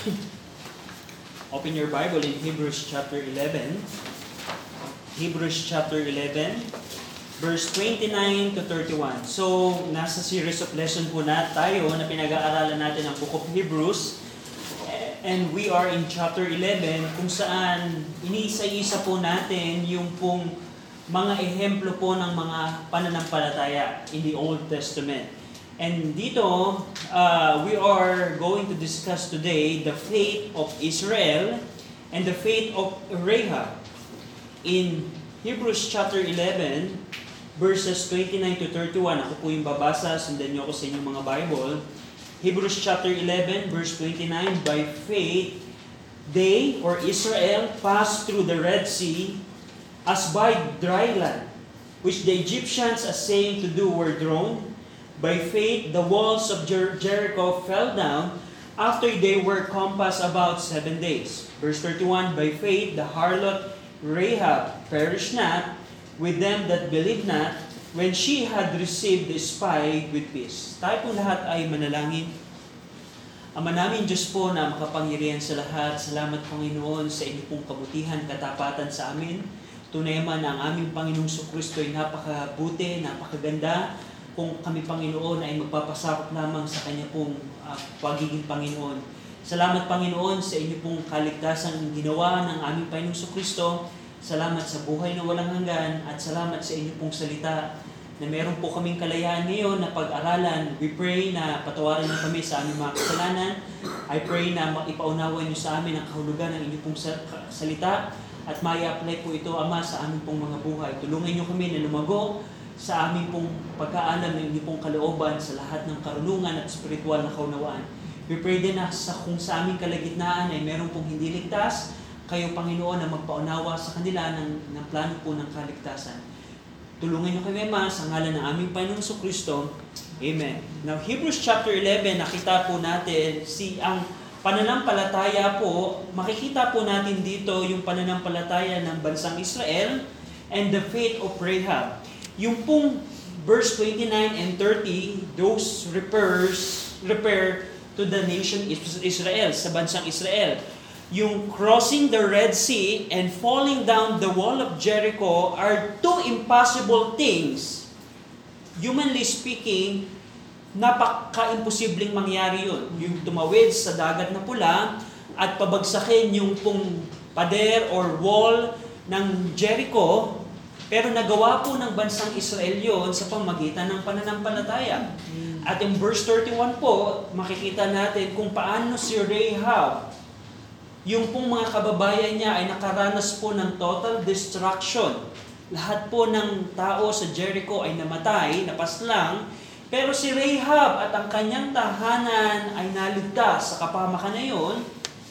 Open your Bible in Hebrews chapter 11. Hebrews chapter 11, verse 29 to 31. So, nasa series of lesson po na tayo na pinag-aaralan natin ang Book of Hebrews. And we are in chapter 11 kung saan iniisa-isa po natin yung pong mga ehemplo po ng mga pananampalataya in the Old Testament. And dito, uh, we are going to discuss today the faith of Israel and the faith of Rahab. In Hebrews chapter 11, verses 29 to 31, ako po yung babasa, sundan niyo ako sa inyong mga Bible. Hebrews chapter 11, verse 29, By faith, they, or Israel, passed through the Red Sea as by dry land, which the Egyptians, as saying to do, were drawn, By faith, the walls of Jer- Jericho fell down after they were compassed about seven days. Verse 31, By faith, the harlot Rahab perished not with them that believed not when she had received the spy with peace. Tayo po lahat ay manalangin. Ama namin Diyos po na makapangyarihan sa lahat, salamat Panginoon sa inyong pong kabutihan, katapatan sa amin. Tunay man ang aming Panginoong Kristo ay napakabuti, napakaganda, kung kami Panginoon ay magpapasakop lamang sa Kanya pong uh, pagiging Panginoon. Salamat Panginoon sa inyo pong kaligtasan ginawa ng aming Panginoong Kristo. Salamat sa buhay na walang hanggan at salamat sa inyo pong salita na meron po kaming kalayaan ngayon na pag-aralan. We pray na patawarin niyo kami sa aming mga kasalanan. I pray na ipaunawa niyo sa amin ang kahulugan ng inyong pong salita at may apply po ito, Ama, sa aming pong mga buhay. Tulungan niyo kami na lumago sa aming pong pagkaalam ng inyong pong kalooban sa lahat ng karunungan at spiritual na kaunawaan. We pray din na sa, kung sa aming kalagitnaan ay meron pong hindi ligtas, kayo Panginoon na magpaunawa sa kanila ng, ng plano po ng kaligtasan. Tulungan niyo kami, Ma, sa ngalan ng aming Panginoong so Kristo. Amen. Now, Hebrews chapter 11, nakita po natin si ang pananampalataya po, makikita po natin dito yung pananampalataya ng bansang Israel and the faith of Rahab. Yung pong verse 29 and 30, those refers, repair to the nation Israel, sa bansang Israel yung crossing the Red Sea and falling down the wall of Jericho are two impossible things. Humanly speaking, napaka-imposibleng mangyari yun. Yung tumawid sa dagat na pula at pabagsakin yung pong pader or wall ng Jericho, pero nagawa po ng bansang Israel yon sa pamagitan ng pananampalataya. At in verse 31 po, makikita natin kung paano si Rahab yung pong mga kababayan niya ay nakaranas po ng total destruction. Lahat po ng tao sa Jericho ay namatay, napaslang, pero si Rahab at ang kanyang tahanan ay naligtas sa kapamakan na yun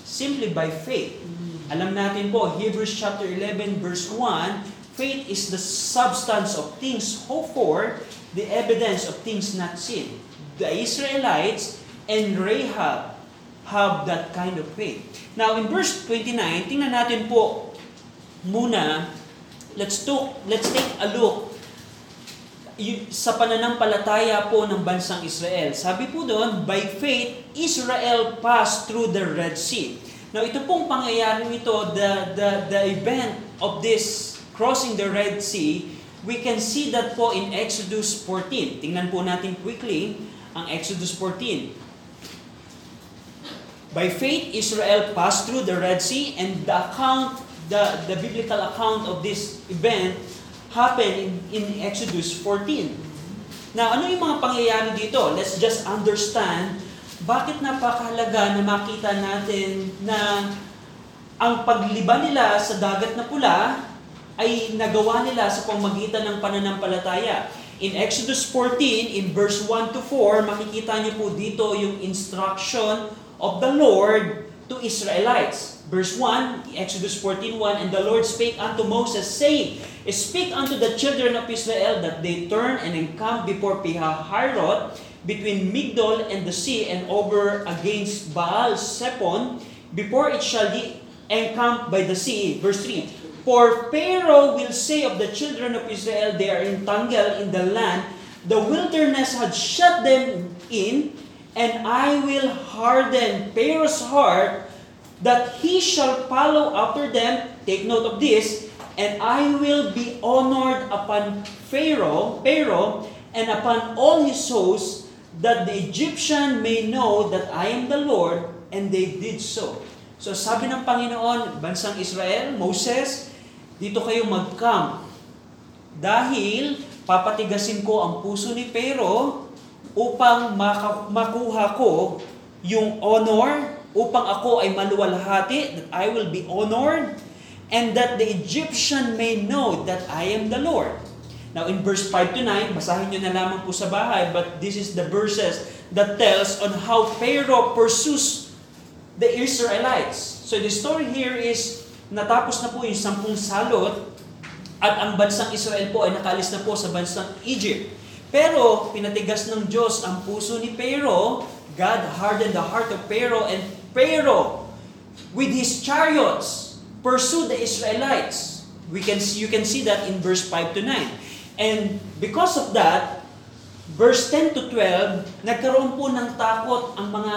simply by faith. Alam natin po, Hebrews chapter 11 verse 1, faith is the substance of things hoped for, the evidence of things not seen. The Israelites and Rahab have that kind of faith. Now, in verse 29, tingnan natin po muna, let's, talk, let's take a look sa pananampalataya po ng bansang Israel. Sabi po doon, by faith, Israel passed through the Red Sea. Now, ito pong pangyayari nito, the, the, the event of this crossing the Red Sea, we can see that po in Exodus 14. Tingnan po natin quickly ang Exodus 14. By faith, Israel passed through the Red Sea and the account, the, the biblical account of this event happened in, in Exodus 14. Now, ano yung mga pangyayari dito? Let's just understand bakit napakahalaga na makita natin na ang pagliba nila sa dagat na pula ay nagawa nila sa pamagitan ng pananampalataya. In Exodus 14, in verse 1 to 4, makikita niyo po dito yung instruction of the Lord to Israelites. Verse 1, Exodus 14:1, And the Lord spake unto Moses, saying, Speak unto the children of Israel that they turn and encamp before Pihahirot, between Migdol and the sea, and over against Baal Sepon, before it shall be encamped by the sea. Verse 3, For Pharaoh will say of the children of Israel, They are entangled in the land, the wilderness had shut them in, And I will harden Pharaoh's heart that he shall follow after them. Take note of this. And I will be honored upon Pharaoh, Pharaoh, and upon all his hosts, that the Egyptian may know that I am the Lord, and they did so. So sabi ng Panginoon, bansang Israel, Moses, dito kayo mag-camp. Dahil papatigasin ko ang puso ni Pharaoh upang makuha ko yung honor, upang ako ay maluwalhati, that I will be honored, and that the Egyptian may know that I am the Lord. Now in verse 5 to 9, basahin nyo na lamang po sa bahay, but this is the verses that tells on how Pharaoh pursues the Israelites. So the story here is, natapos na po yung sampung salot, at ang bansang Israel po ay nakalis na po sa bansang Egypt. Pero pinatigas ng Diyos ang puso ni Pharaoh, God hardened the heart of Pharaoh, and Pharaoh, with his chariots, pursued the Israelites. We can see, you can see that in verse 5 to 9. And because of that, verse 10 to 12, nagkaroon po ng takot ang mga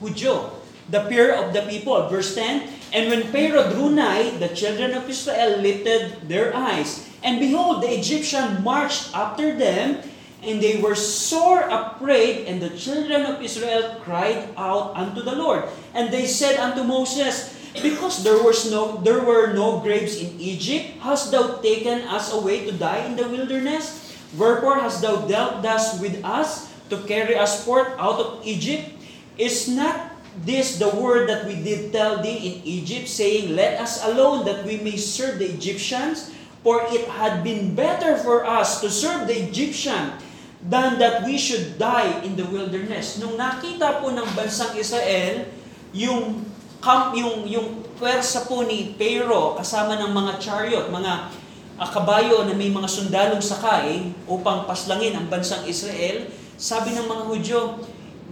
Hudyo. The fear of the people. Verse 10, And when Pharaoh drew nigh, the children of Israel lifted their eyes. And behold, the Egyptian marched after them, and they were sore afraid, and the children of Israel cried out unto the Lord. And they said unto Moses, Because there was no there were no graves in Egypt, hast thou taken us away to die in the wilderness? Wherefore hast thou dealt thus with us to carry us forth out of Egypt? Is not this the word that we did tell thee in Egypt, saying, Let us alone that we may serve the Egyptians? For it had been better for us to serve the Egyptian than that we should die in the wilderness. Nung nakita po ng bansang Israel, yung camp, yung, yung pwersa po ni Pharaoh kasama ng mga chariot, mga ah, kabayo na may mga sundalong sakay upang paslangin ang bansang Israel, sabi ng mga Hudyo,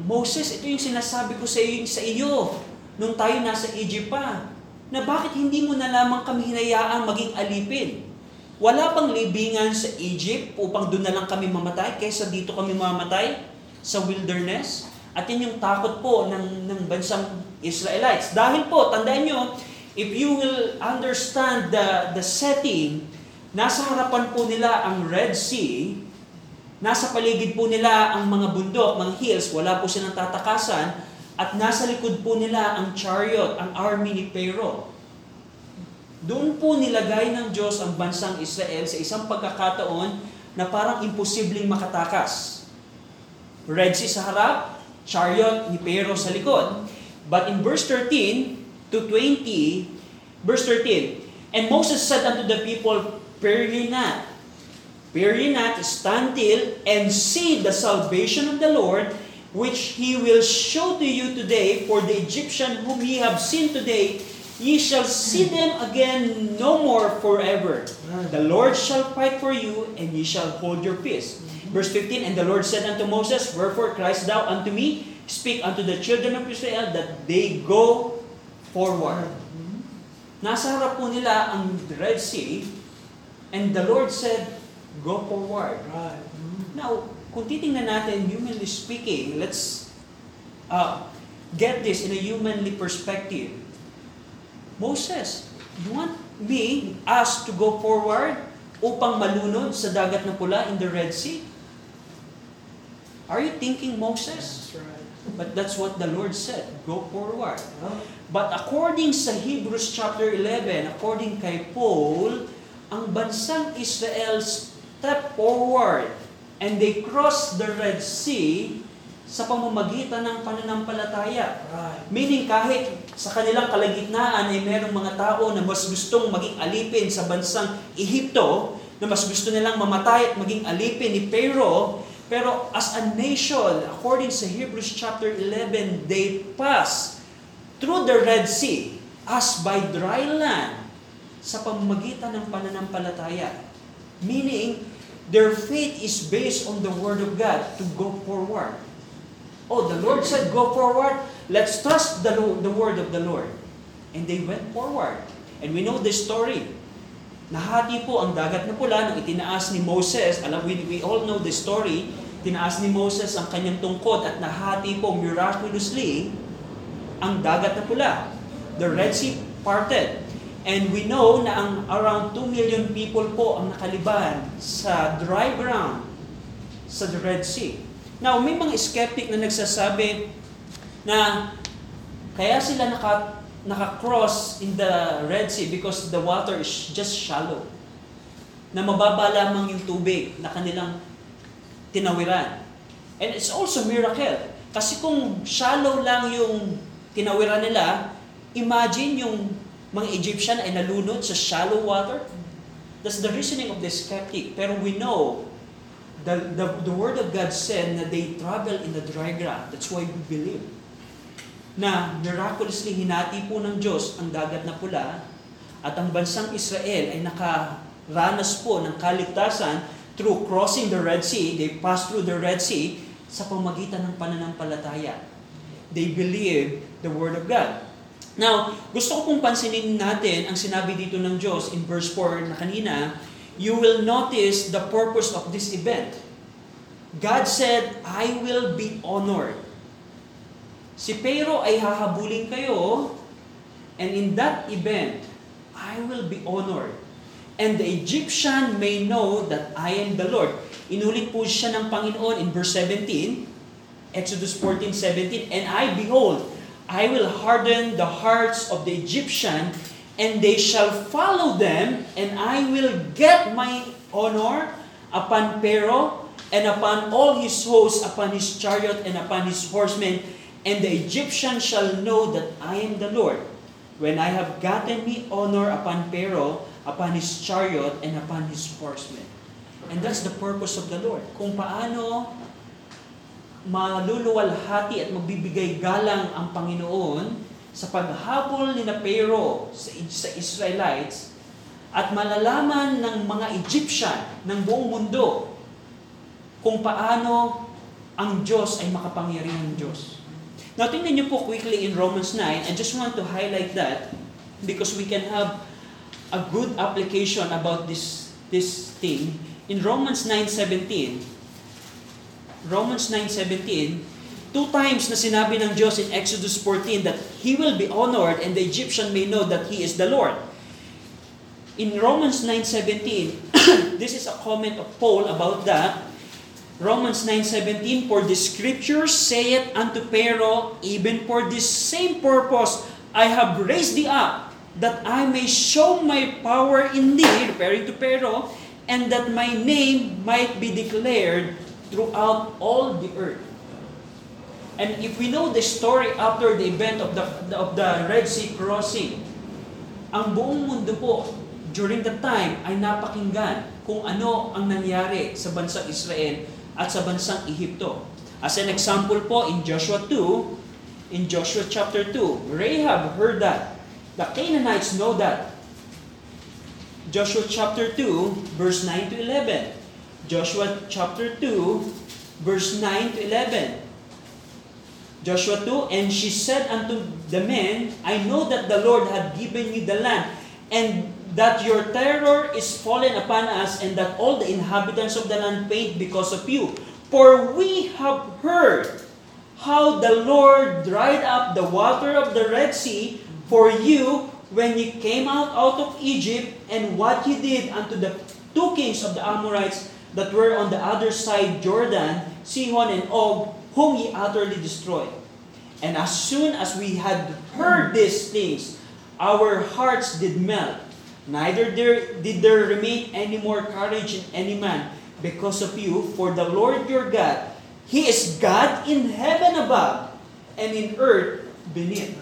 Moses, ito yung sinasabi ko sa iyo, sa iyo nung tayo nasa Egypt pa, na bakit hindi mo na lamang kami hinayaang maging alipin? Wala pang libingan sa Egypt upang doon na lang kami mamatay kaysa dito kami mamatay sa wilderness? At yun yung takot po ng, ng bansang Israelites. Dahil po, tandaan nyo, if you will understand the, the setting, nasa harapan po nila ang Red Sea, nasa paligid po nila ang mga bundok, mga hills, wala po silang tatakasan, at nasa likod po nila ang chariot, ang army ni Pharaoh. Doon po nilagay ng Diyos ang bansang Israel sa isang pagkakataon na parang imposibleng makatakas. Red Sea sa harap, chariot ni Pharaoh sa likod. But in verse 13 to 20, verse 13, And Moses said unto the people, Fear ye not, fear ye not, stand still, and see the salvation of the Lord, which he will show to you today, for the Egyptian whom ye have seen today, ye shall see them again no more forever. The Lord shall fight for you, and ye shall hold your peace. Verse 15, And the Lord said unto Moses, Wherefore criest thou unto me? Speak unto the children of Israel that they go forward. Nasa harap po nila ang Red Sea, and the Lord said, Go forward. Right. Now, kung titingnan natin, humanly speaking, let's uh, get this in a humanly perspective. Moses, you want me, us, to go forward upang malunod sa dagat na pula in the Red Sea? Are you thinking Moses? That's right. But that's what the Lord said, go forward. Well, But according sa Hebrews chapter 11, according kay Paul, ang bansang Israel step forward and they cross the Red Sea sa pamamagitan ng pananampalataya. right. Meaning kahit sa kanilang kalagitnaan ay merong mga tao na mas gustong maging alipin sa bansang Ehipto, na mas gusto nilang mamatay at maging alipin ni Pharaoh, pero as a nation, according sa Hebrews chapter 11, they pass through the Red Sea as by dry land sa pamamagitan ng pananampalataya. Meaning, their faith is based on the Word of God to go forward. Oh, the Lord said, go forward. Let's trust the, the word of the Lord. And they went forward. And we know the story. Nahati po ang dagat na pula nang itinaas ni Moses. Alam, we, we all know the story. tinaas ni Moses ang kanyang tungkod at nahati po miraculously ang dagat na pula. The Red Sea parted. And we know na ang around 2 million people po ang nakaliban sa dry ground sa the Red Sea. Now, may mga skeptic na nagsasabi na kaya sila naka, naka-cross in the Red Sea because the water is just shallow. Na mababa lamang yung tubig na kanilang tinawiran. And it's also miracle. Kasi kung shallow lang yung tinawiran nila, imagine yung mga Egyptian ay nalunod sa shallow water. That's the reasoning of the skeptic. Pero we know the, the, the Word of God said na they travel in the dry ground. That's why we believe. Na miraculously hinati po ng Diyos ang dagat na pula at ang bansang Israel ay nakaranas po ng kaligtasan through crossing the Red Sea. They passed through the Red Sea sa pamagitan ng pananampalataya. They believe the Word of God. Now, gusto ko pong pansinin natin ang sinabi dito ng Diyos in verse 4 na kanina, you will notice the purpose of this event. God said, I will be honored. Si Pero ay hahabulin kayo, and in that event, I will be honored. And the Egyptian may know that I am the Lord. Inulit po siya ng Panginoon in verse 17, Exodus 14:17, And I, behold, I will harden the hearts of the Egyptian, and they shall follow them, and I will get my honor upon Pharaoh, and upon all his hosts, upon his chariot, and upon his horsemen, and the Egyptian shall know that I am the Lord, when I have gotten me honor upon Pharaoh, upon his chariot, and upon his horsemen. And that's the purpose of the Lord. Kung paano maluluwalhati at magbibigay galang ang Panginoon sa paghabol ni na Pero sa, Israelites at malalaman ng mga Egyptian ng buong mundo kung paano ang Diyos ay makapangyarihang Diyos. Now, tingnan niyo po quickly in Romans 9. I just want to highlight that because we can have a good application about this this thing. In Romans 9.17, Romans 9.17, two times na sinabi ng Diyos in Exodus 14 that He will be honored and the Egyptian may know that He is the Lord. In Romans 9.17, this is a comment of Paul about that. Romans 9.17, For the scriptures say it unto Pharaoh, even for this same purpose I have raised thee up, that I may show my power in thee, referring to Pharaoh, and that my name might be declared throughout all the earth. And if we know the story after the event of the, of the Red Sea crossing, ang buong mundo po during the time ay napakinggan kung ano ang nangyari sa bansang Israel at sa bansang Ehipto. As an example po, in Joshua 2, in Joshua chapter 2, Rahab heard that. The Canaanites know that. Joshua chapter 2, verse 9 to 11. Joshua chapter 2, verse 9 to 11. Joshua 2, And she said unto the men, I know that the Lord hath given you the land, and that your terror is fallen upon us, and that all the inhabitants of the land faint because of you. For we have heard how the Lord dried up the water of the Red Sea for you when you came out out of Egypt, and what you did unto the two kings of the Amorites that were on the other side Jordan, Sihon and Og, whom he utterly destroyed. And as soon as we had heard these things, our hearts did melt. Neither there, did there remain any more courage in any man because of you, for the Lord your God, He is God in heaven above and in earth beneath.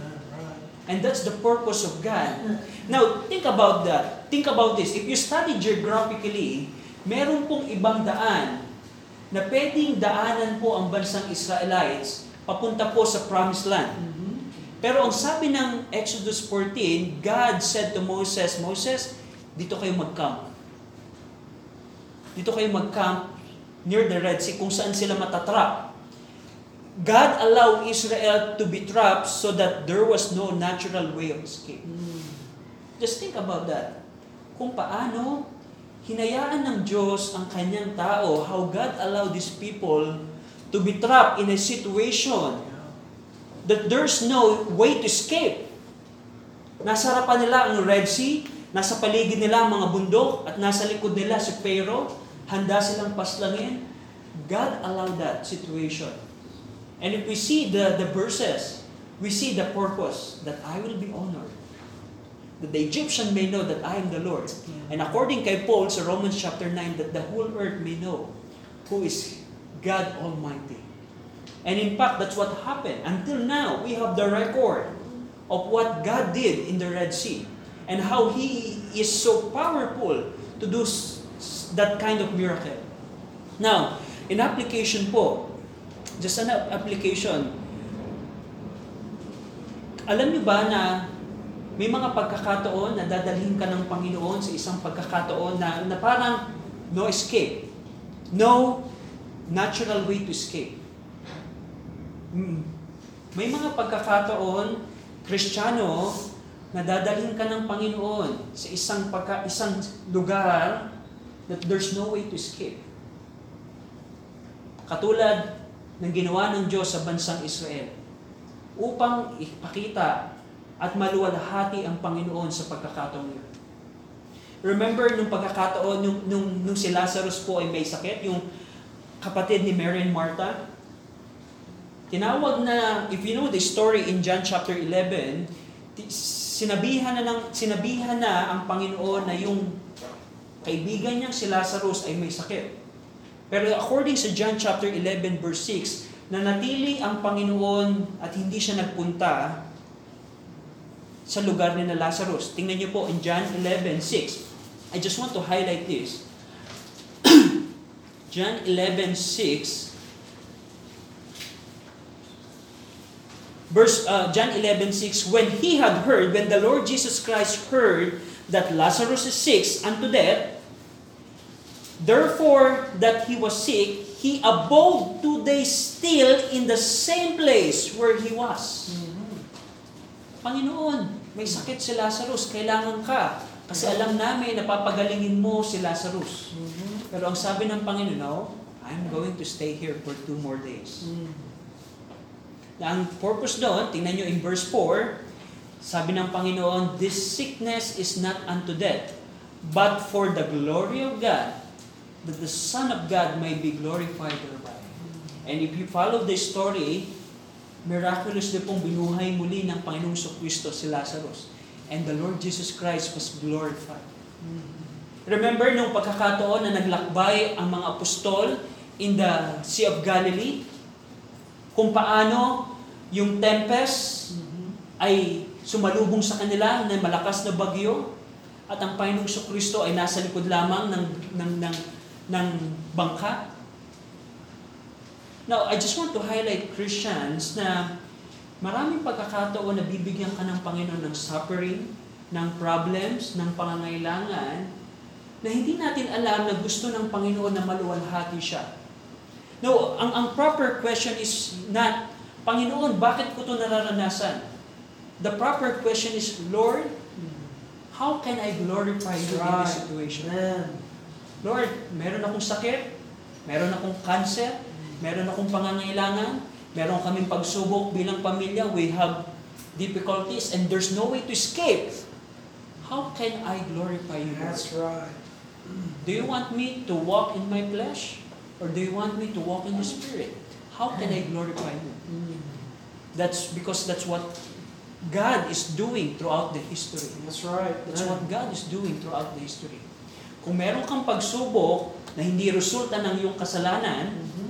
And that's the purpose of God. Now, think about that. Think about this. If you study geographically, meron pong ibang daan na pwedeng daanan po ang bansang Israelites papunta po sa Promised Land. Pero ang sabi ng Exodus 14, God said to Moses, Moses, dito kayo mag-camp. Dito kayo mag-camp near the Red Sea kung saan sila matatrap. God allowed Israel to be trapped so that there was no natural way of escape. Just think about that. Kung paano hinayaan ng Diyos ang kanyang tao, how God allowed these people to be trapped in a situation that there's no way to escape. Nasa harapan nila ang Red Sea, nasa paligid nila ang mga bundok, at nasa likod nila si Pharaoh, handa silang paslangin. God allowed that situation. And if we see the, the verses, we see the purpose that I will be honored. That the Egyptian may know that I am the Lord. And according kay Paul sa Romans chapter 9, that the whole earth may know who is God Almighty. And in fact, that's what happened. Until now, we have the record of what God did in the Red Sea and how He is so powerful to do that kind of miracle. Now, in application po, just an ap- application, alam niyo ba na may mga pagkakataon na dadalhin ka ng Panginoon sa isang pagkakataon na, na parang no escape. No natural way to escape. Mm. May mga pagkakataon, Kristiyano, na dadalhin ka ng Panginoon sa isang pagka, isang lugar that there's no way to escape. Katulad ng ginawa ng Diyos sa bansang Israel upang ipakita at maluwalhati ang Panginoon sa pagkakataon yun. Remember nung pagkakataon, nung, nung, nung si Lazarus po ay may sakit, yung kapatid ni Mary and Martha, tinawag na, if you know the story in John chapter 11, ti- sinabihan na, ng, sinabihan na ang Panginoon na yung kaibigan niyang si Lazarus ay may sakit. Pero according sa John chapter 11 verse 6, na natili ang Panginoon at hindi siya nagpunta sa lugar ni na Lazarus. Tingnan niyo po in John 11:6. I just want to highlight this. John 11:6 Verse uh, John 11:6 When he had heard when the Lord Jesus Christ heard that Lazarus is sick unto death therefore that he was sick he abode two days still in the same place where he was. Panginoon, may sakit si Lazarus, kailangan ka. Kasi alam namin, napapagalingin mo si Lazarus. Pero ang sabi ng Panginoon, no, I'm going to stay here for two more days. Na ang purpose doon, tingnan nyo in verse 4, sabi ng Panginoon, This sickness is not unto death, but for the glory of God, that the Son of God may be glorified thereby. And if you follow the story, miraculously pong binuhay muli ng Panginoong Kristo si Lazarus. And the Lord Jesus Christ was glorified. Remember nung pagkakataon na naglakbay ang mga apostol in the Sea of Galilee? Kung paano yung tempest ay sumalubong sa kanila ng malakas na bagyo at ang Panginoong Kristo ay nasa likod lamang ng, ng, ng, ng bangka. Now, I just want to highlight Christians na maraming pagkakataon na bibigyan ka ng Panginoon ng suffering, ng problems, ng pangangailangan, na hindi natin alam na gusto ng Panginoon na maluwalhati siya. No, ang, ang proper question is not, Panginoon, bakit ko ito nararanasan? The proper question is, Lord, how can I glorify you in this situation? Lord, meron akong sakit, meron akong cancer, meron akong pangangailangan, meron kaming pagsubok bilang pamilya, we have difficulties, and there's no way to escape. How can I glorify you? That's right. Do you want me to walk in my flesh? Or do you want me to walk in the Spirit? How can I glorify you? That's because that's what God is doing throughout the history. That's right. That's what God is doing throughout the history. Kung meron kang pagsubok na hindi resulta ng iyong kasalanan, Mhm.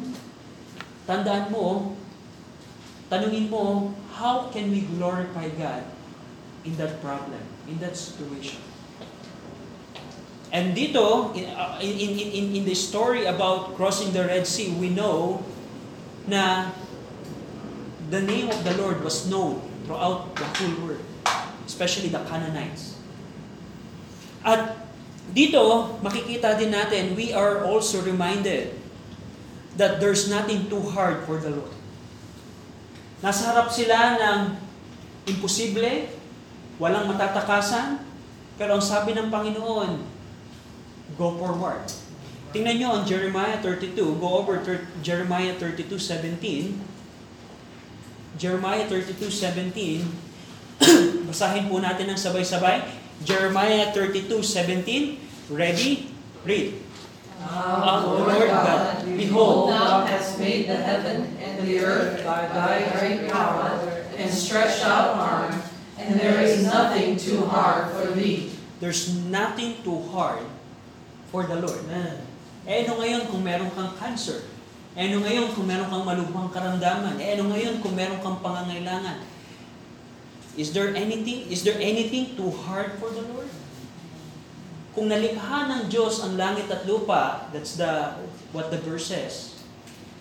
Tandaan mo, tanungin mo, how can we glorify God in that problem, in that situation? And dito, in, uh, in, in, in, in the story about crossing the Red Sea, we know na the name of the Lord was known throughout the whole world, especially the Canaanites. At dito, makikita din natin, we are also reminded that there's nothing too hard for the Lord. Nasa harap sila ng imposible, walang matatakasan, pero ang sabi ng Panginoon, go forward. Tingnan nyo ang Jeremiah 32. Go over ter- Jeremiah 32:17. Jeremiah 32:17. Basahin po natin ng sabay-sabay. Jeremiah 32:17. Ready? Read. Ah, Lord God, behold, thou hast made the heaven and the earth by thy great power, and stretched out arm, and there is nothing too hard for thee. There's nothing too hard for the Lord. Eh ano ngayon kung meron kang cancer? Eh ano ngayon kung meron kang malubhang karamdaman? Eh ano ngayon kung meron kang pangangailangan? Is there anything is there anything too hard for the Lord? Kung nalikha ng Diyos ang langit at lupa, that's the what the verse says.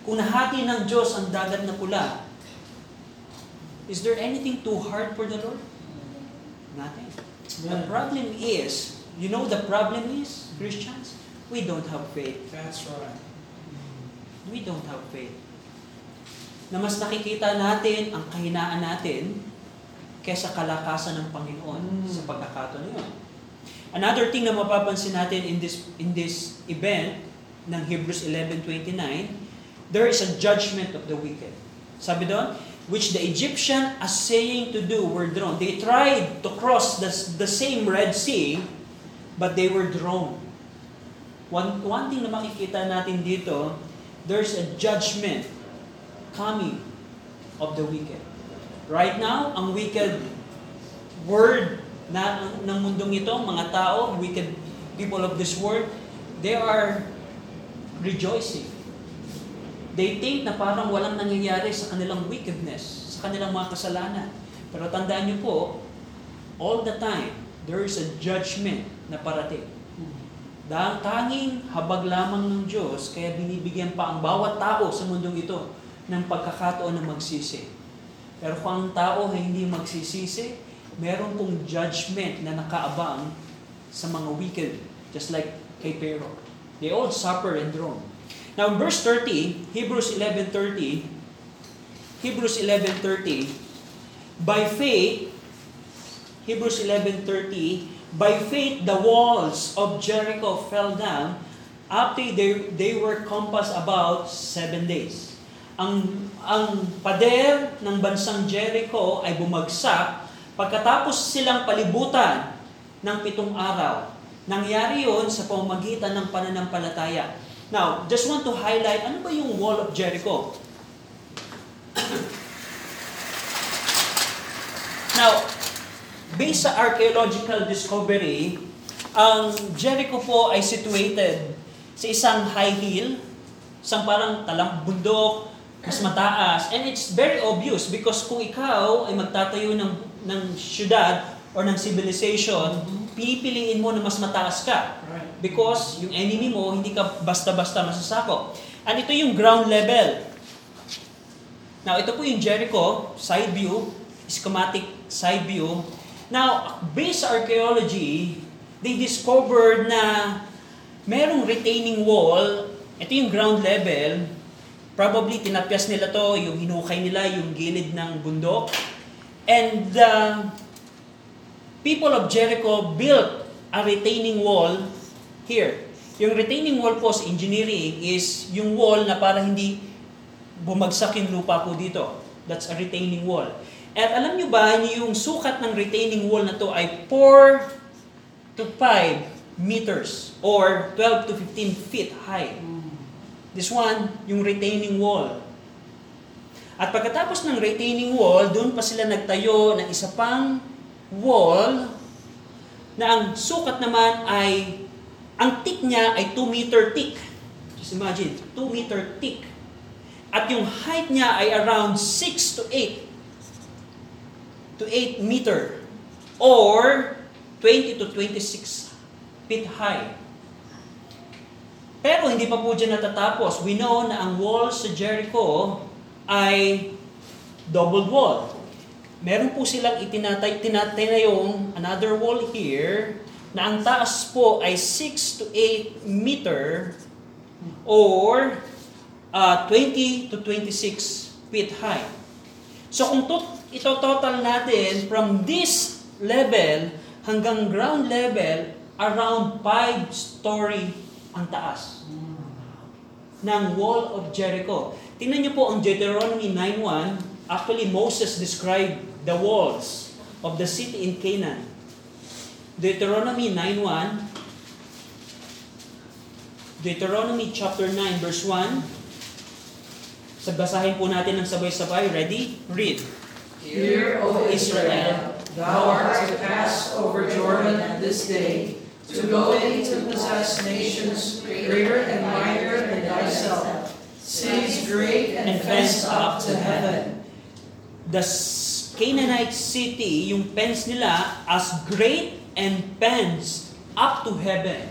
Kung nahati ng Diyos ang dagat na pula, is there anything too hard for the Lord? Nothing. The problem is, you know the problem is, Christians, we don't have faith. That's right. We don't have faith. Na mas nakikita natin ang kahinaan natin kaysa kalakasan ng Panginoon Mm. sa pagkakataon na yun. Another thing na mapapansin natin in this in this event ng Hebrews 11:29, there is a judgment of the wicked. Sabi doon, which the Egyptian assaying to do were drawn. They tried to cross the, the same Red Sea, but they were drawn. One, one thing na makikita natin dito, there's a judgment coming of the wicked. Right now, ang wicked word na ng mundong ito, mga tao, wicked people of this world, they are rejoicing. They think na parang walang nangyayari sa kanilang wickedness, sa kanilang mga kasalanan. Pero tandaan niyo po, all the time, there is a judgment na parating. Dahil tanging habag lamang ng Diyos, kaya binibigyan pa ang bawat tao sa mundong ito ng pagkakataon na magsisi. Pero kung ang tao ay hindi magsisisi, meron pong judgment na nakaabang sa mga wicked, just like kay Pero. They all suffer and groan. Now, in verse 30, Hebrews 11.30, Hebrews 11.30, by faith, Hebrews 11.30, by faith the walls of Jericho fell down after they, they were compassed about seven days. Ang, ang pader ng bansang Jericho ay bumagsak pagkatapos silang palibutan ng pitong araw. Nangyari yon sa pamamagitan ng pananampalataya. Now, just want to highlight, ano ba yung wall of Jericho? Now, based sa archaeological discovery, ang Jericho po ay situated sa isang high hill, isang parang talang bundok, mas mataas. And it's very obvious because kung ikaw ay magtatayo ng, ng syudad or ng civilization, pipiliin mo na mas mataas ka. Right. Because yung enemy mo, hindi ka basta-basta masasakop. And ito yung ground level. Now, ito po yung Jericho, side view, schematic side view. Now, based sa archaeology, they discovered na merong retaining wall, ito yung ground level, probably tinapyas nila to, yung hinukay nila, yung gilid ng bundok. And the people of Jericho built a retaining wall here. Yung retaining wall po sa engineering is yung wall na para hindi bumagsak yung lupa po dito. That's a retaining wall. At alam nyo ba, yung sukat ng retaining wall na to ay 4 to 5 meters or 12 to 15 feet high. This one, yung retaining wall. At pagkatapos ng retaining wall, doon pa sila nagtayo ng isa pang wall na ang sukat naman ay, ang thick niya ay 2 meter thick. Just imagine, 2 meter thick. At yung height niya ay around 6 to 8 to 8 meter or 20 to 26 feet high. Pero hindi pa po dyan natatapos. We know na ang wall sa Jericho ay double wall. Meron po silang itinatay, tinatinayong another wall here na ang taas po ay 6 to 8 meter or uh, 20 to 26 feet high. So kung to, ito total natin from this level hanggang ground level around five story ang taas ng wall of Jericho. Tingnan niyo po ang Deuteronomy 9.1. Actually, Moses described the walls of the city in Canaan. Deuteronomy 9.1. Deuteronomy chapter 9 verse 1. Sabasahin po natin ng sabay-sabay. Ready? Read. Hear, O Israel, thou art to pass over Jordan this day, to go in to possess nations greater and mightier than thyself, cities great and fenced up to heaven. The Canaanite city, yung fence nila, as great and fenced up to heaven.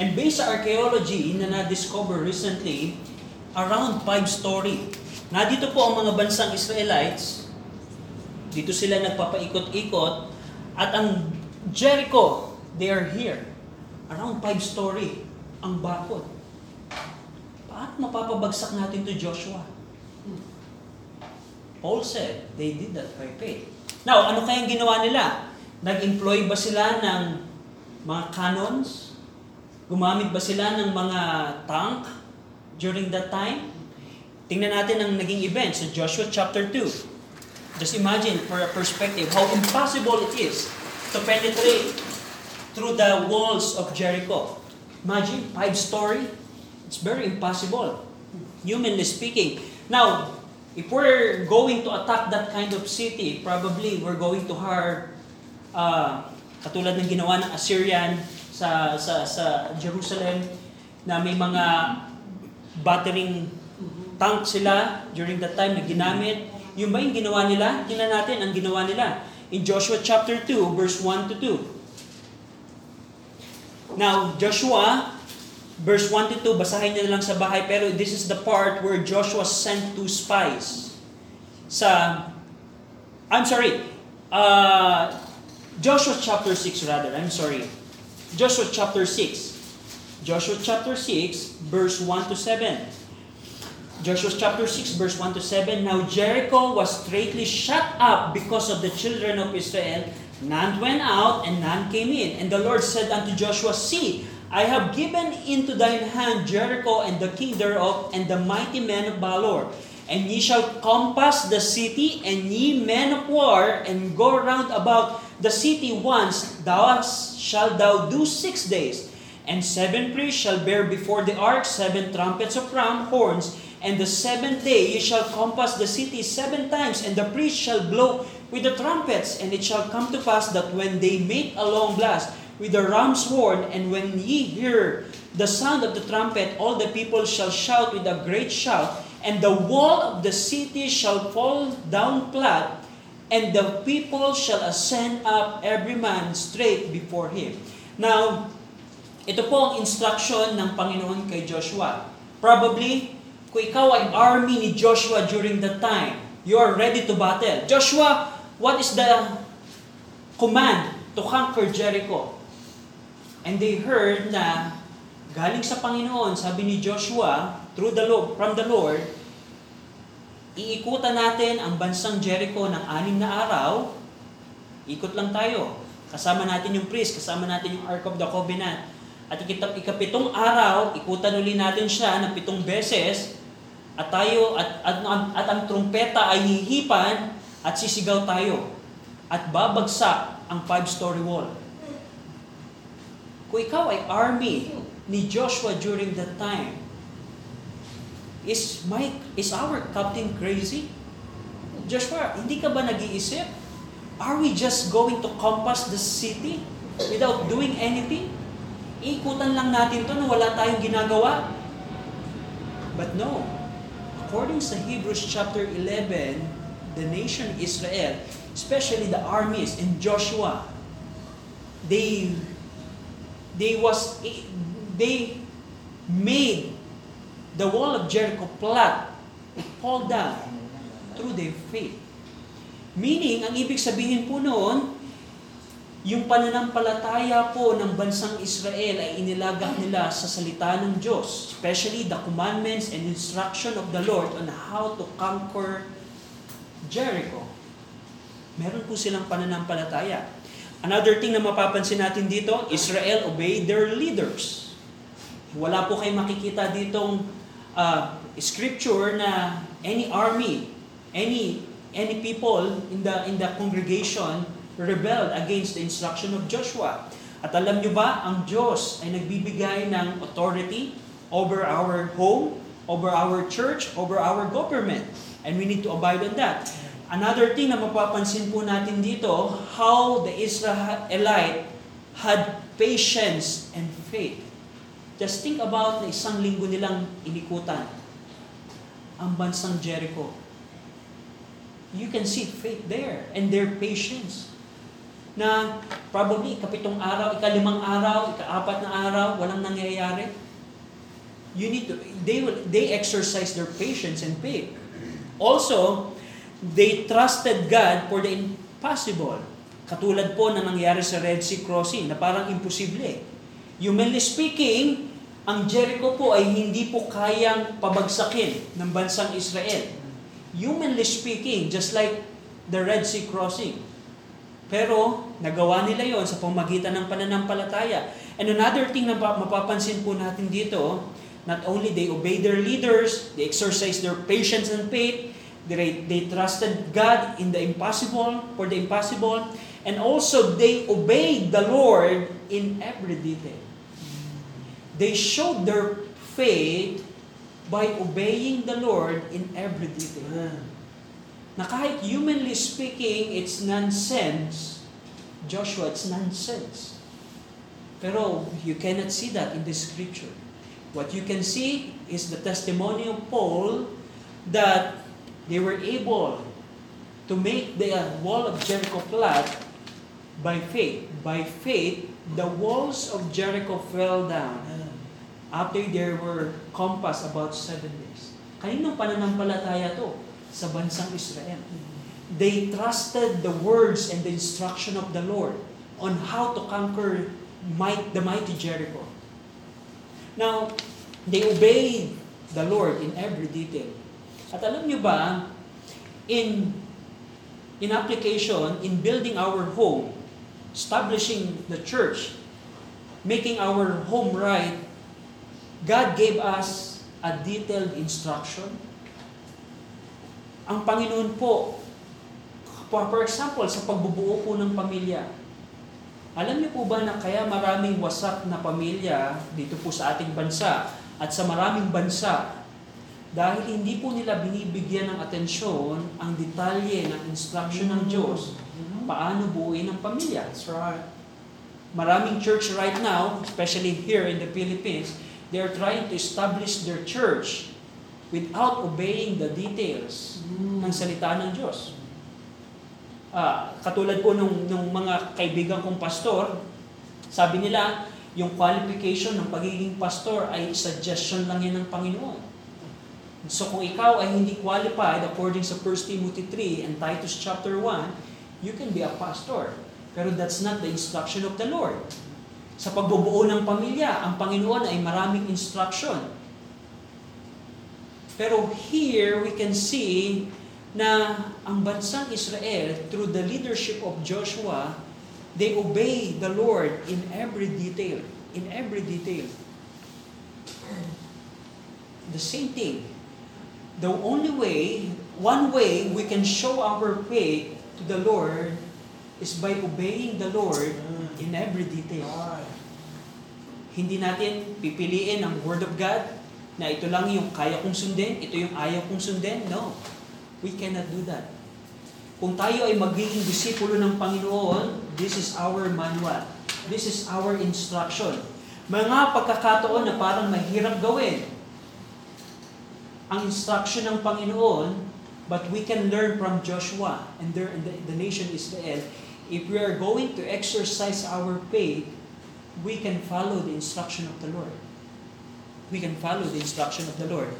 And based sa archaeology na na-discover recently, around five story. Nadito po ang mga bansang Israelites, dito sila nagpapaikot-ikot, at ang Jericho, they are here. Around five story ang bakod. Paano mapapabagsak natin to Joshua? Paul said, they did that by faith. Now, ano kayang ginawa nila? Nag-employ ba sila ng mga cannons? Gumamit ba sila ng mga tank during that time? Tingnan natin ang naging event sa Joshua chapter 2. Just imagine for a perspective how impossible it is to penetrate through the walls of Jericho. Imagine, five story. It's very impossible, humanly speaking. Now, if we're going to attack that kind of city, probably we're going to hire, uh, katulad ng ginawa ng Assyrian sa, sa, sa Jerusalem, na may mga battering tank sila during that time na ginamit. Yung ba yung ginawa nila? Tingnan natin ang ginawa nila. In Joshua chapter 2, verse 1 to 2. Now, Joshua, verse 1 to 2, basahin niyo na lang sa bahay, pero this is the part where Joshua sent two spies sa, I'm sorry, uh, Joshua chapter 6 rather, I'm sorry. Joshua chapter 6. Joshua chapter 6, verse 1 to 7. Joshua chapter 6, verse 1 to 7. Now Jericho was straightly shut up because of the children of Israel. None went out and none came in. And the Lord said unto Joshua, See, I have given into thine hand Jericho and the king thereof and the mighty men of valor. And ye shall compass the city, and ye men of war, and go round about the city once. Thou shalt thou do six days. And seven priests shall bear before the ark seven trumpets of ram horns. And the seventh day ye shall compass the city seven times, and the priests shall blow with the trumpets. And it shall come to pass that when they make a long blast with the ram's horn, and when ye hear the sound of the trumpet, all the people shall shout with a great shout, and the wall of the city shall fall down flat, and the people shall ascend up every man straight before him. Now, ito po ang instruction ng Panginoon kay Joshua. Probably, kung ikaw ay army ni Joshua during that time, you are ready to battle. Joshua, what is the command to conquer Jericho? And they heard na galing sa Panginoon, sabi ni Joshua, through the Lord, from the Lord, iikutan natin ang bansang Jericho ng anim na araw. Ikot lang tayo. Kasama natin yung priest, kasama natin yung Ark of the Covenant. At ikitap, ikapitong araw, ikutan uli natin siya ng pitong beses. At tayo, at, at, at ang trumpeta ay hihipan at sisigaw tayo. At babagsak ang five-story wall. Kung ikaw ay army ni Joshua during that time, is my is our captain crazy? Joshua, hindi ka ba nag-iisip? Are we just going to compass the city without doing anything? Ikutan lang natin to na wala tayong ginagawa. But no. According sa Hebrews chapter 11, the nation Israel, especially the armies and Joshua, they they was they made the wall of Jericho flat. It fall down through their faith. Meaning, ang ibig sabihin po noon, yung pananampalataya po ng bansang Israel ay inilagak nila sa salita ng Diyos, especially the commandments and instruction of the Lord on how to conquer Jericho. Meron po silang pananampalataya. Another thing na mapapansin natin dito, Israel obeyed their leaders. Wala po kayo makikita ditong uh, scripture na any army, any any people in the in the congregation rebelled against the instruction of Joshua. At alam nyo ba, ang Diyos ay nagbibigay ng authority over our home, over our church, over our government. And we need to abide on that. Another thing na mapapansin po natin dito, how the Israelite had patience and faith. Just think about na isang linggo nilang inikutan ang bansang Jericho. You can see faith there and their patience. Na probably ikapitong araw, ikalimang araw, ikaapat na araw, walang nangyayari. You need to, they, will, they exercise their patience and faith. Also, they trusted God for the impossible. Katulad po na nangyari sa Red Sea crossing na parang imposible. Humanly speaking, ang Jericho po ay hindi po kayang pabagsakin ng bansang Israel. Humanly speaking, just like the Red Sea crossing. Pero nagawa nila yon sa pamagitan ng pananampalataya. And another thing na mapapansin po natin dito, not only they obey their leaders, they exercise their patience and faith, they, they trusted God in the impossible, for the impossible, and also they obeyed the Lord in every detail. They showed their faith by obeying the Lord in every detail. Na kahit humanly speaking, it's nonsense. Joshua, it's nonsense. Pero you cannot see that in the scripture. What you can see is the testimony of Paul that they were able to make the wall of Jericho flat by faith. By faith, the walls of Jericho fell down after they were compassed about seven days. Kaninong pananampalataya to? Sa bansang Israel. They trusted the words and the instruction of the Lord on how to conquer might, the mighty Jericho. Now, they obeyed the Lord in every detail. At alam nyo ba, in, in application, in building our home, establishing the church, making our home right, God gave us a detailed instruction. Ang Panginoon po, for example, sa pagbubuo po ng pamilya, alam niyo po ba na kaya maraming wasak na pamilya dito po sa ating bansa at sa maraming bansa dahil hindi po nila binibigyan ng atensyon ang detalye ng instruction ng Diyos paano buuin ang pamilya. That's right. Maraming church right now, especially here in the Philippines, they are trying to establish their church without obeying the details ng salita ng Diyos. Ah, katulad po nung, nung mga kaibigan kong pastor, sabi nila, yung qualification ng pagiging pastor ay suggestion lang yan ng Panginoon. So kung ikaw ay hindi qualified according sa 1 Timothy 3 and Titus chapter 1, you can be a pastor. Pero that's not the instruction of the Lord. Sa pagbubuo ng pamilya, ang Panginoon ay maraming instruction. Pero here we can see na ang bansang Israel, through the leadership of Joshua, they obey the Lord in every detail. In every detail. The same thing. The only way, one way we can show our faith to the Lord is by obeying the Lord in every detail. Hindi natin pipiliin ang Word of God na ito lang yung kaya kong sundin, ito yung ayaw kong sundin. No. We cannot do that. Kung tayo ay magiging disipulo ng Panginoon, this is our manual. This is our instruction. Mga pagkakataon na parang mahirap gawin ang instruction ng Panginoon, but we can learn from Joshua and the, the, nation Israel. If we are going to exercise our faith, we can follow the instruction of the Lord. We can follow the instruction of the Lord.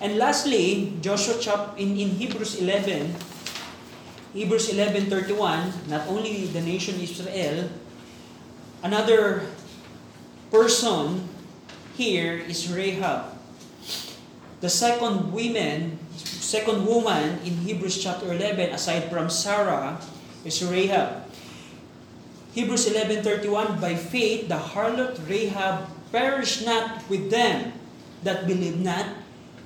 And lastly, Joshua chap in, in Hebrews 11, Hebrews 11:31, not only the nation Israel, another person here is Rahab. The second woman, second woman in Hebrews chapter 11 aside from Sarah is Rahab. Hebrews 11.31, By faith, the harlot Rahab perished not with them that believed not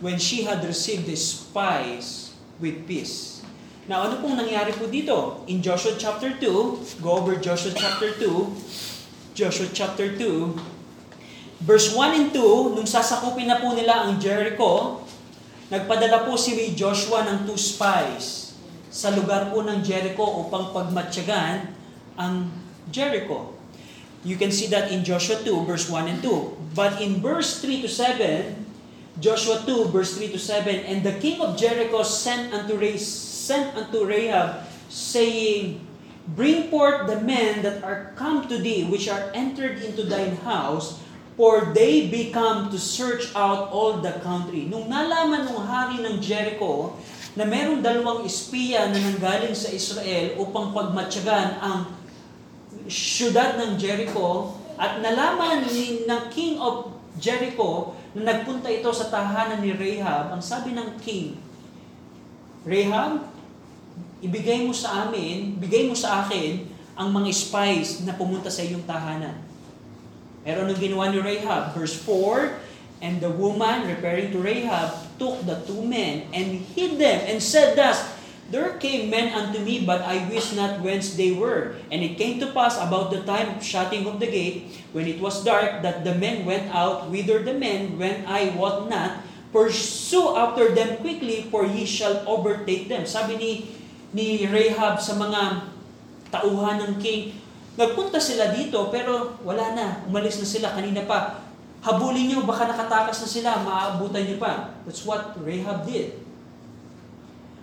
when she had received the spies with peace. Now, ano pong nangyari po dito? In Joshua chapter 2, go over Joshua chapter 2, Joshua chapter 2, verse 1 and 2, nung sasakupin na po nila ang Jericho, nagpadala po si Joshua ng two spies sa lugar po ng Jericho upang pagmatyagan ang Jericho. You can see that in Joshua 2, verse 1 and 2. But in verse 3 to 7, Joshua 2, verse 3 to 7, And the king of Jericho sent unto, Ra- sent unto Rahab, saying, Bring forth the men that are come to thee, which are entered into thine house, for they be come to search out all the country. Nung nalaman ng hari ng Jericho na merong dalawang espiya na nanggaling sa Israel upang pagmatyagan ang syudad ng Jericho at nalaman ni ng king of Jericho na nagpunta ito sa tahanan ni Rahab, ang sabi ng king, Rahab, ibigay mo sa amin, bigay mo sa akin ang mga spies na pumunta sa iyong tahanan. Pero anong ginawa ni Rahab? Verse 4, And the woman, referring to Rahab, took the two men and hid them and said thus, There came men unto me, but I wist not whence they were. And it came to pass about the time of shutting of the gate, when it was dark, that the men went out, whither the men went I wot not, pursue after them quickly, for ye shall overtake them. Sabi ni, ni Rahab sa mga tauhan ng king, nagpunta sila dito, pero wala na, umalis na sila kanina pa. Habulin nyo, baka nakatakas na sila, maaabutan nyo pa. That's what Rahab did.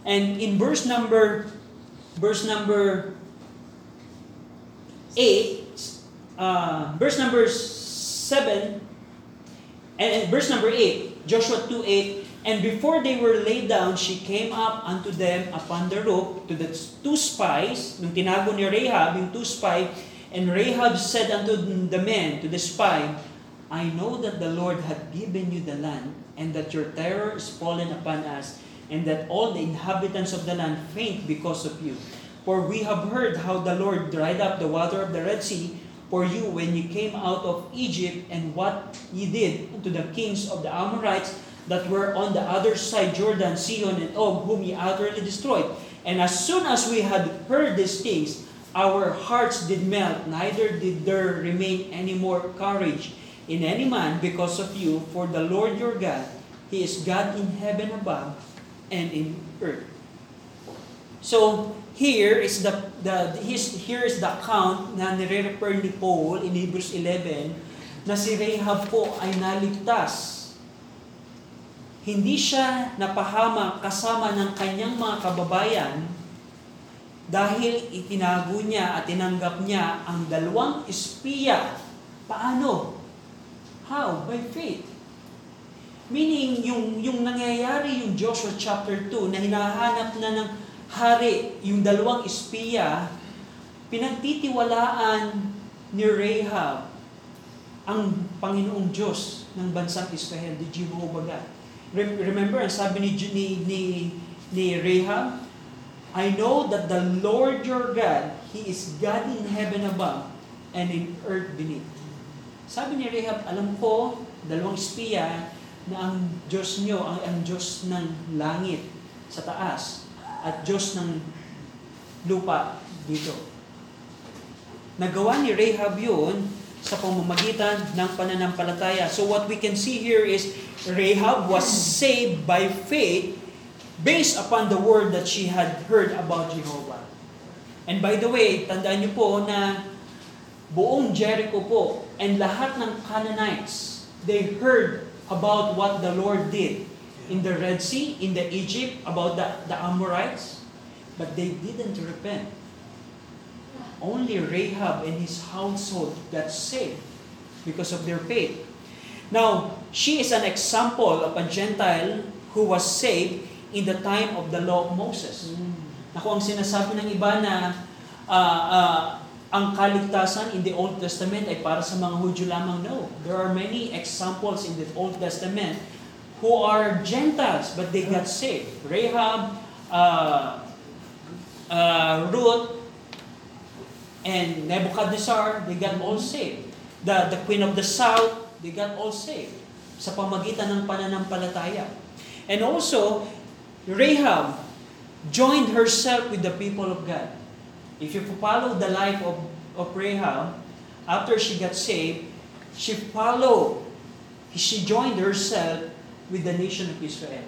And in verse number verse number 8 uh, verse number 7 and, and verse number 8 Joshua 2:8 and before they were laid down she came up unto them upon the roof to the two spies nung tinago ni Rahab yung two spy and Rahab said unto the men to the spy I know that the Lord hath given you the land and that your terror is fallen upon us and that all the inhabitants of the land faint because of you. For we have heard how the Lord dried up the water of the Red Sea for you when you came out of Egypt, and what ye did unto the kings of the Amorites that were on the other side Jordan, Sihon and Og, whom ye utterly destroyed. And as soon as we had heard these things, our hearts did melt, neither did there remain any more courage in any man because of you, for the Lord your God, He is God in heaven above and in earth. So, here is the, the his, here is the account na nire-refer ni Paul in Hebrews 11 na si Rahab po ay naligtas. Hindi siya napahama kasama ng kanyang mga kababayan dahil itinago niya at tinanggap niya ang dalawang espiya. Paano? How? By faith. Meaning, yung, yung nangyayari yung Joshua chapter 2 na hinahanap na ng hari, yung dalawang espiya, pinagtitiwalaan ni Rahab ang Panginoong Diyos ng bansang Israel, the Jehovah God. Rem- Remember, ang sabi ni, ni, ni, ni Rahab, I know that the Lord your God, He is God in heaven above and in earth beneath. Sabi ni Rahab, alam ko, dalawang espiya, na ang Diyos nyo, ang, ang Diyos ng langit sa taas at Diyos ng lupa dito. Nagawa ni Rahab yun sa pamamagitan ng pananampalataya. So what we can see here is Rahab was saved by faith based upon the word that she had heard about Jehovah. And by the way, tandaan niyo po na buong Jericho po and lahat ng Canaanites, they heard about what the Lord did in the Red Sea, in the Egypt, about the, the Amorites, but they didn't repent. Only Rahab and his household got saved because of their faith. Now, she is an example of a Gentile who was saved in the time of the law of Moses. Ako ang sinasabi ng iba na ah, ah, ang kaligtasan in the Old Testament ay para sa mga Hudyo lamang. No. There are many examples in the Old Testament who are Gentiles but they got saved. Rahab, uh, uh, Ruth, and Nebuchadnezzar, they got all saved. The, the queen of the south, they got all saved sa pamagitan ng pananampalataya. And also, Rahab joined herself with the people of God. If you follow the life of, of Rahab, after she got saved, she followed, she joined herself with the nation of Israel.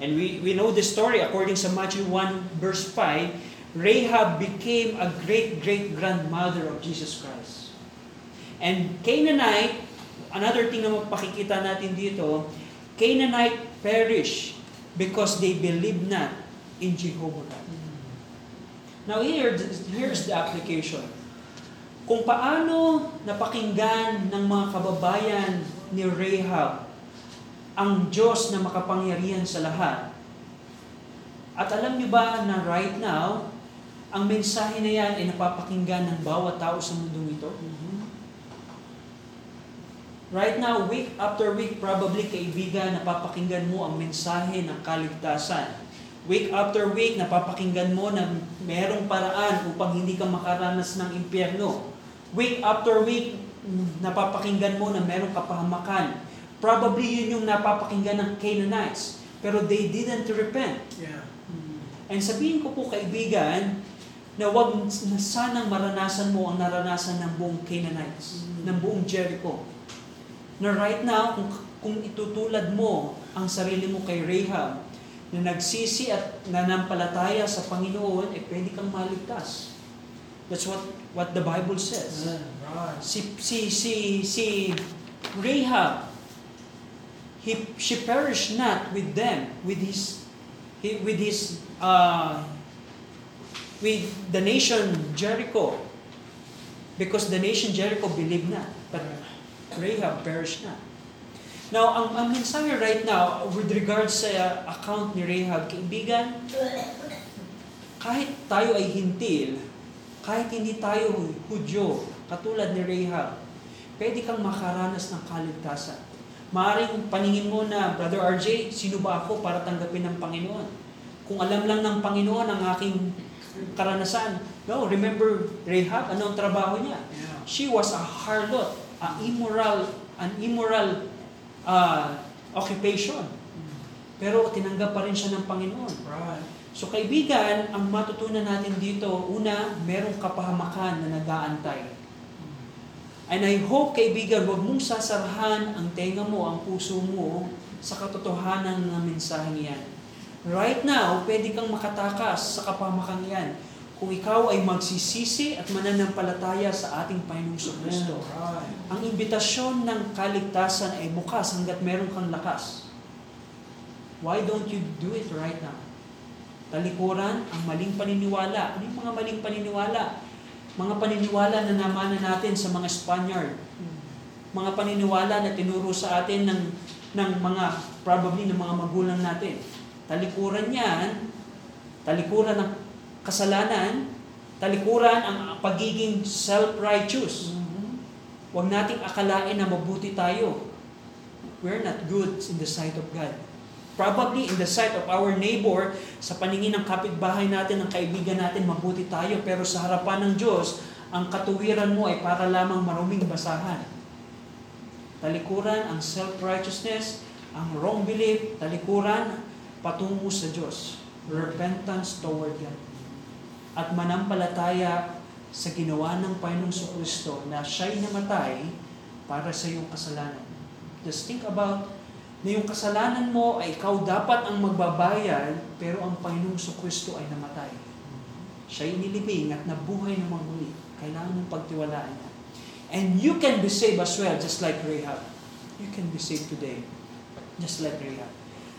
And we, we know the story according to Matthew 1 verse 5, Rahab became a great great grandmother of Jesus Christ. And Canaanite, another thing na mapakikita natin dito, Canaanite perish because they believe not in Jehovah God. Now here, here's the application. Kung paano napakinggan ng mga kababayan ni Rahab ang Diyos na makapangyarihan sa lahat. At alam niyo ba na right now, ang mensahe na yan ay napapakinggan ng bawat tao sa mundong ito? Right now, week after week, probably kaibigan, napapakinggan mo ang mensahe ng kaligtasan. Week after week, napapakinggan mo na merong paraan upang hindi ka makaranas ng impyerno. Week after week, napapakinggan mo na merong kapahamakan. Probably yun yung napapakinggan ng Canaanites. Pero they didn't repent. Yeah. And sabihin ko po kaibigan, na wag na sanang maranasan mo ang naranasan ng buong Canaanites, ng buong Jericho. Na right now, kung, kung itutulad mo ang sarili mo kay Rahab, na nagsisi at nanampalataya sa Panginoon, eh pwede kang maligtas. That's what what the Bible says. Right. Si si si si Rahab he she perished not with them with his he, with his uh, with the nation Jericho because the nation Jericho believed not but Rahab perished not Now, ang, ang mensahe right now with regards sa uh, account ni Rahab, kaibigan, kahit tayo ay hintil, kahit hindi tayo Hudyo, katulad ni Rahab, pwede kang makaranas ng kaligtasan. Maaring paningin mo na, Brother RJ, sino ba ako para tanggapin ng Panginoon? Kung alam lang ng Panginoon ang aking karanasan. No, remember Rahab, ano ang trabaho niya? Yeah. She was a harlot, a immoral, an immoral uh, occupation. Pero tinanggap pa rin siya ng Panginoon. Right. So kaibigan, ang matutunan natin dito, una, merong kapahamakan na nag-aantay. And I hope, kaibigan, huwag mong sasarahan ang tenga mo, ang puso mo sa katotohanan ng mensaheng yan. Right now, pwede kang makatakas sa kapahamakang yan kung ikaw ay magsisisi at mananampalataya sa ating Panginoong Kristo. Right. Ang imbitasyon ng kaligtasan ay bukas hanggat meron kang lakas. Why don't you do it right now? Talikuran ang maling paniniwala. Ano yung mga maling paniniwala? Mga paniniwala na namanan natin sa mga Spaniard. Mga paniniwala na tinuro sa atin ng, ng mga, probably ng mga magulang natin. Talikuran yan, talikuran ng kasalanan, talikuran ang pagiging self-righteous. Huwag nating akalain na mabuti tayo. We're not good in the sight of God. Probably in the sight of our neighbor, sa paningin ng kapitbahay natin, ng kaibigan natin, mabuti tayo. Pero sa harapan ng Diyos, ang katuwiran mo ay para lamang maruming basahan. Talikuran ang self-righteousness, ang wrong belief, talikuran patungo sa Diyos. Repentance toward God. At manampalataya sa ginawa ng Panginoong Kristo na siya'y namatay para sa iyong kasalanan. Just think about na yung kasalanan mo ay ikaw dapat ang magbabayad pero ang Panginoong Kristo ay namatay. Siya'y nilibing at nabuhay ng muli. Kailangan mong pagtiwalaan niya. And you can be saved as well, just like Rahab. You can be saved today, just like Rahab.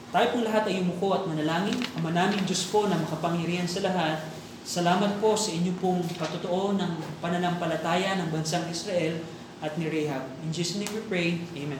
Tayo pong lahat ay umuko at manalangin. Ama namin Diyos po na makapangyarihan sa lahat. Salamat po sa inyo pong patotoo ng pananampalataya ng bansang Israel at ni Rahab. In Jesus' name we pray. Amen.